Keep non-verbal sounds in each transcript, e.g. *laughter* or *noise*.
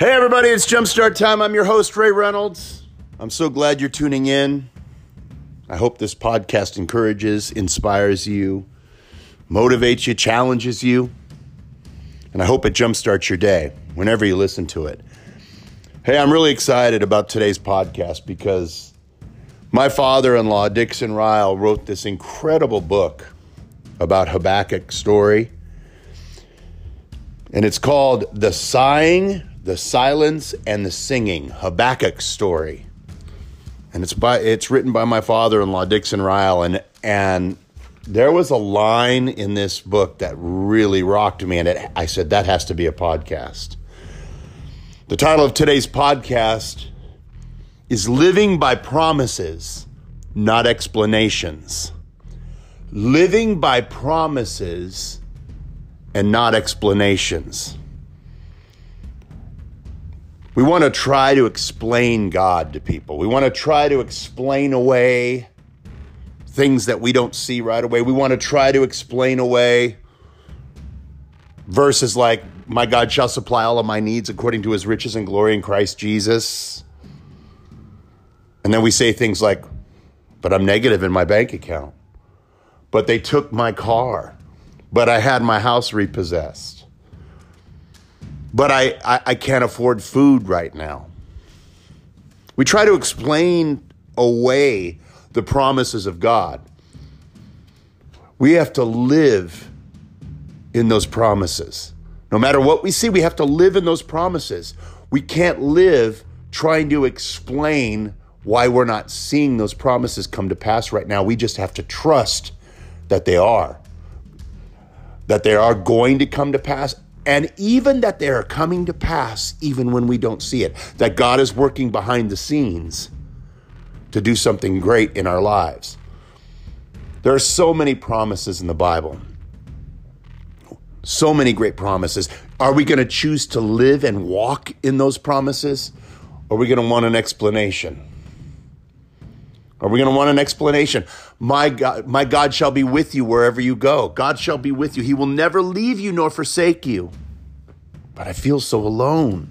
Hey, everybody, it's Jumpstart Time. I'm your host, Ray Reynolds. I'm so glad you're tuning in. I hope this podcast encourages, inspires you, motivates you, challenges you, and I hope it jumpstarts your day whenever you listen to it. Hey, I'm really excited about today's podcast because my father in law, Dixon Ryle, wrote this incredible book about Habakkuk's story. And it's called The Sighing the Silence and the Singing, Habakkuk story. And it's by it's written by my father-in-law Dixon Ryle and and there was a line in this book that really rocked me and it, I said that has to be a podcast. The title of today's podcast is Living by Promises, Not Explanations. Living by promises and not explanations. We want to try to explain God to people. We want to try to explain away things that we don't see right away. We want to try to explain away verses like, My God shall supply all of my needs according to his riches and glory in Christ Jesus. And then we say things like, But I'm negative in my bank account. But they took my car. But I had my house repossessed but I, I, I can't afford food right now. We try to explain away the promises of God. We have to live in those promises. No matter what we see, we have to live in those promises. We can't live trying to explain why we're not seeing those promises come to pass right now. We just have to trust that they are. That they are going to come to pass and even that they are coming to pass, even when we don't see it, that God is working behind the scenes to do something great in our lives. There are so many promises in the Bible. So many great promises. Are we going to choose to live and walk in those promises? Or are we going to want an explanation? Are we going to want an explanation? My God, my God shall be with you wherever you go. God shall be with you. He will never leave you nor forsake you. But I feel so alone.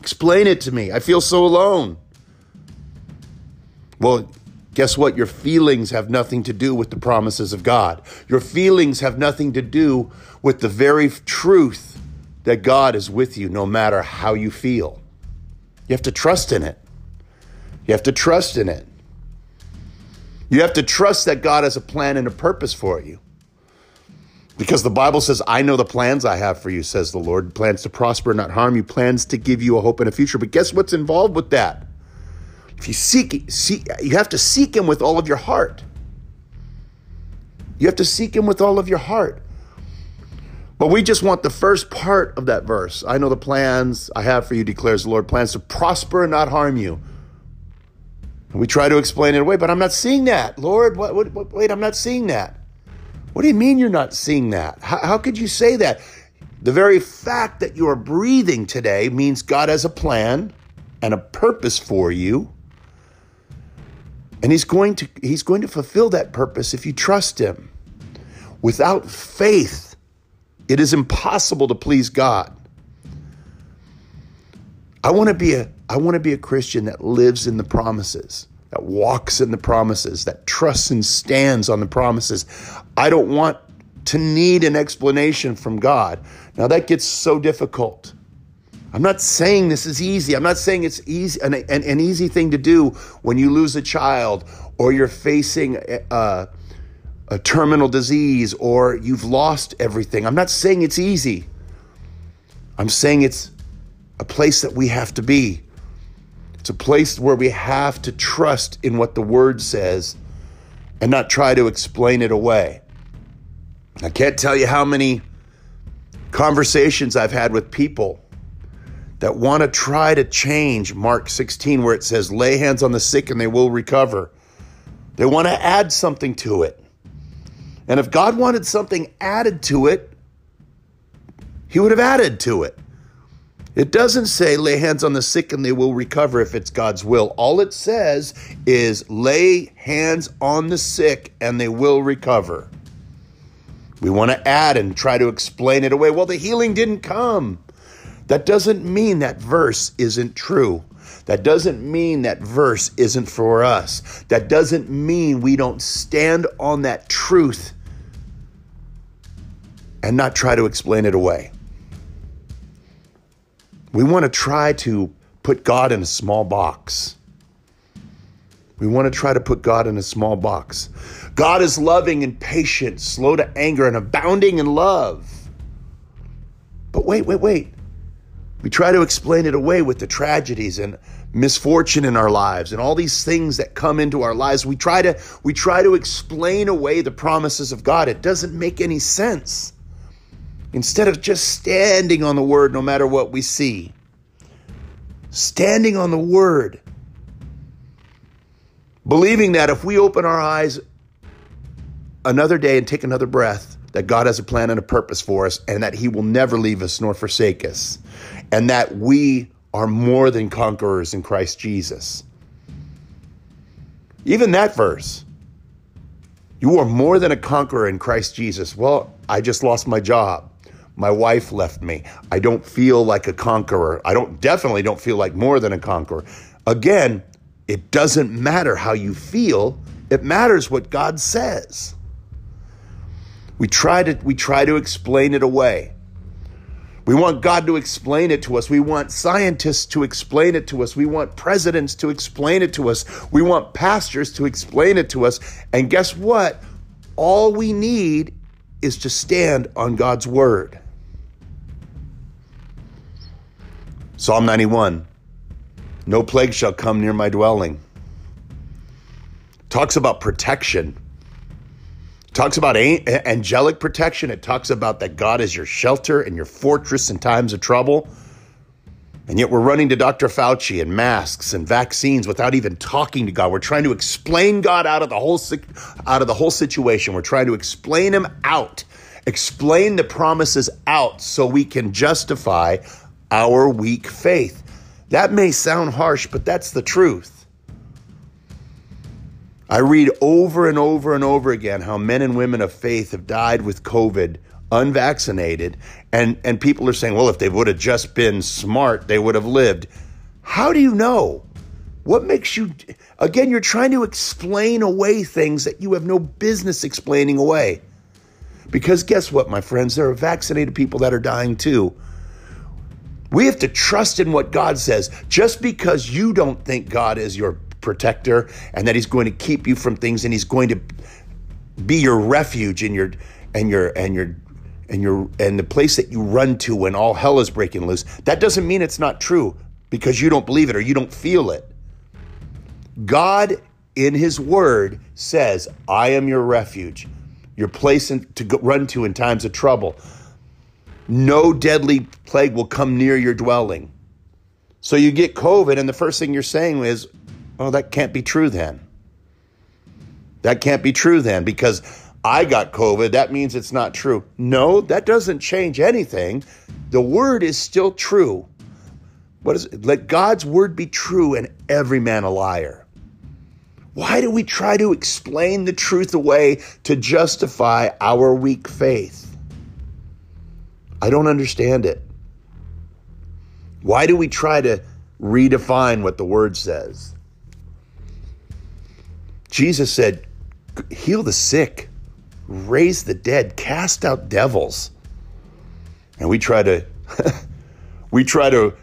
Explain it to me. I feel so alone. Well, guess what? Your feelings have nothing to do with the promises of God. Your feelings have nothing to do with the very truth that God is with you no matter how you feel. You have to trust in it. You have to trust in it. You have to trust that God has a plan and a purpose for you. Because the Bible says, I know the plans I have for you, says the Lord. Plans to prosper, not harm you, plans to give you a hope and a future. But guess what's involved with that? If you seek, seek you have to seek him with all of your heart. You have to seek him with all of your heart. But we just want the first part of that verse. I know the plans I have for you, declares the Lord, plans to prosper and not harm you we try to explain it away, but I'm not seeing that. Lord, what, what, what, wait, I'm not seeing that. What do you mean you're not seeing that? How, how could you say that? The very fact that you are breathing today means God has a plan and a purpose for you. And he's going to he's going to fulfill that purpose if you trust him. Without faith, it is impossible to please God. I want to be a I want to be a Christian that lives in the promises, that walks in the promises, that trusts and stands on the promises. I don't want to need an explanation from God. Now that gets so difficult. I'm not saying this is easy. I'm not saying it's easy an, an, an easy thing to do when you lose a child or you're facing a, a terminal disease or you've lost everything. I'm not saying it's easy. I'm saying it's a place that we have to be. It's a place where we have to trust in what the word says and not try to explain it away. I can't tell you how many conversations I've had with people that want to try to change Mark 16, where it says, lay hands on the sick and they will recover. They want to add something to it. And if God wanted something added to it, He would have added to it. It doesn't say lay hands on the sick and they will recover if it's God's will. All it says is lay hands on the sick and they will recover. We want to add and try to explain it away. Well, the healing didn't come. That doesn't mean that verse isn't true. That doesn't mean that verse isn't for us. That doesn't mean we don't stand on that truth and not try to explain it away. We want to try to put God in a small box. We want to try to put God in a small box. God is loving and patient, slow to anger, and abounding in love. But wait, wait, wait. We try to explain it away with the tragedies and misfortune in our lives and all these things that come into our lives. We try to we try to explain away the promises of God. It doesn't make any sense. Instead of just standing on the word no matter what we see. Standing on the word. Believing that if we open our eyes another day and take another breath, that God has a plan and a purpose for us and that he will never leave us nor forsake us and that we are more than conquerors in Christ Jesus. Even that verse, you are more than a conqueror in Christ Jesus. Well, I just lost my job. My wife left me. I don't feel like a conqueror. I don't definitely don't feel like more than a conqueror. Again, it doesn't matter how you feel. It matters what God says. We try to we try to explain it away. We want God to explain it to us. We want scientists to explain it to us. We want presidents to explain it to us. We want pastors to explain it to us. And guess what? All we need is to stand on God's word. Psalm 91 No plague shall come near my dwelling. Talks about protection talks about angelic protection. It talks about that God is your shelter and your fortress in times of trouble. And yet we're running to Dr. Fauci and masks and vaccines without even talking to God. We're trying to explain God out of the whole out of the whole situation. We're trying to explain him out. Explain the promises out so we can justify our weak faith. That may sound harsh, but that's the truth. I read over and over and over again how men and women of faith have died with COVID unvaccinated and and people are saying well if they would have just been smart they would have lived. How do you know? What makes you again you're trying to explain away things that you have no business explaining away. Because guess what my friends? There are vaccinated people that are dying too we have to trust in what God says. Just because you don't think God is your protector and that he's going to keep you from things and he's going to be your refuge and your and your and your and your and the place that you run to when all hell is breaking loose that doesn't mean it's not true because you don't believe it or you don't feel it. God in his word says i am your refuge your place in, to go, run to in times of trouble no deadly plague will come near your dwelling so you get covid and the first thing you're saying is Oh, that can't be true then. That can't be true then because I got COVID. That means it's not true. No, that doesn't change anything. The word is still true. What is it? Let God's word be true and every man a liar. Why do we try to explain the truth away to justify our weak faith? I don't understand it. Why do we try to redefine what the word says? Jesus said, Heal the sick, raise the dead, cast out devils. And we try to *laughs* we try to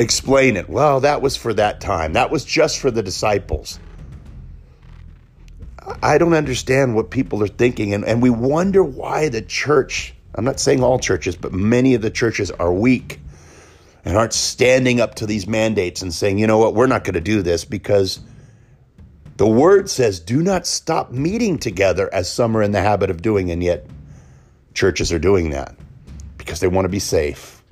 explain it. Well, that was for that time. That was just for the disciples. I don't understand what people are thinking and, and we wonder why the church, I'm not saying all churches, but many of the churches are weak and aren't standing up to these mandates and saying, you know what, we're not going to do this because the word says, do not stop meeting together as some are in the habit of doing, and yet churches are doing that because they want to be safe.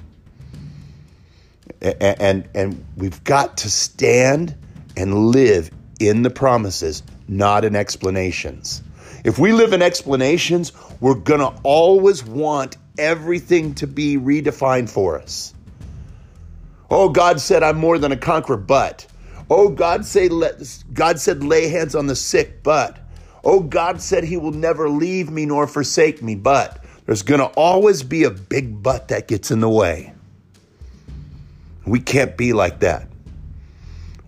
And, and, and we've got to stand and live in the promises, not in explanations. If we live in explanations, we're going to always want everything to be redefined for us. Oh, God said, I'm more than a conqueror, but Oh, God say let God said lay hands on the sick, but oh, God said he will never leave me nor forsake me, but there's going to always be a big but that gets in the way. We can't be like that.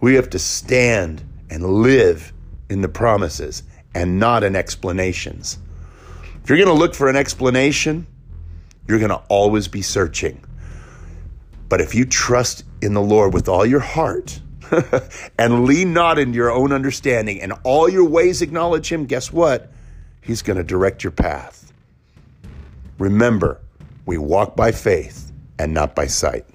We have to stand and live in the promises and not in explanations. If you're going to look for an explanation, you're going to always be searching. But if you trust in the Lord with all your heart *laughs* and lean not in your own understanding and all your ways acknowledge Him, guess what? He's going to direct your path. Remember, we walk by faith and not by sight.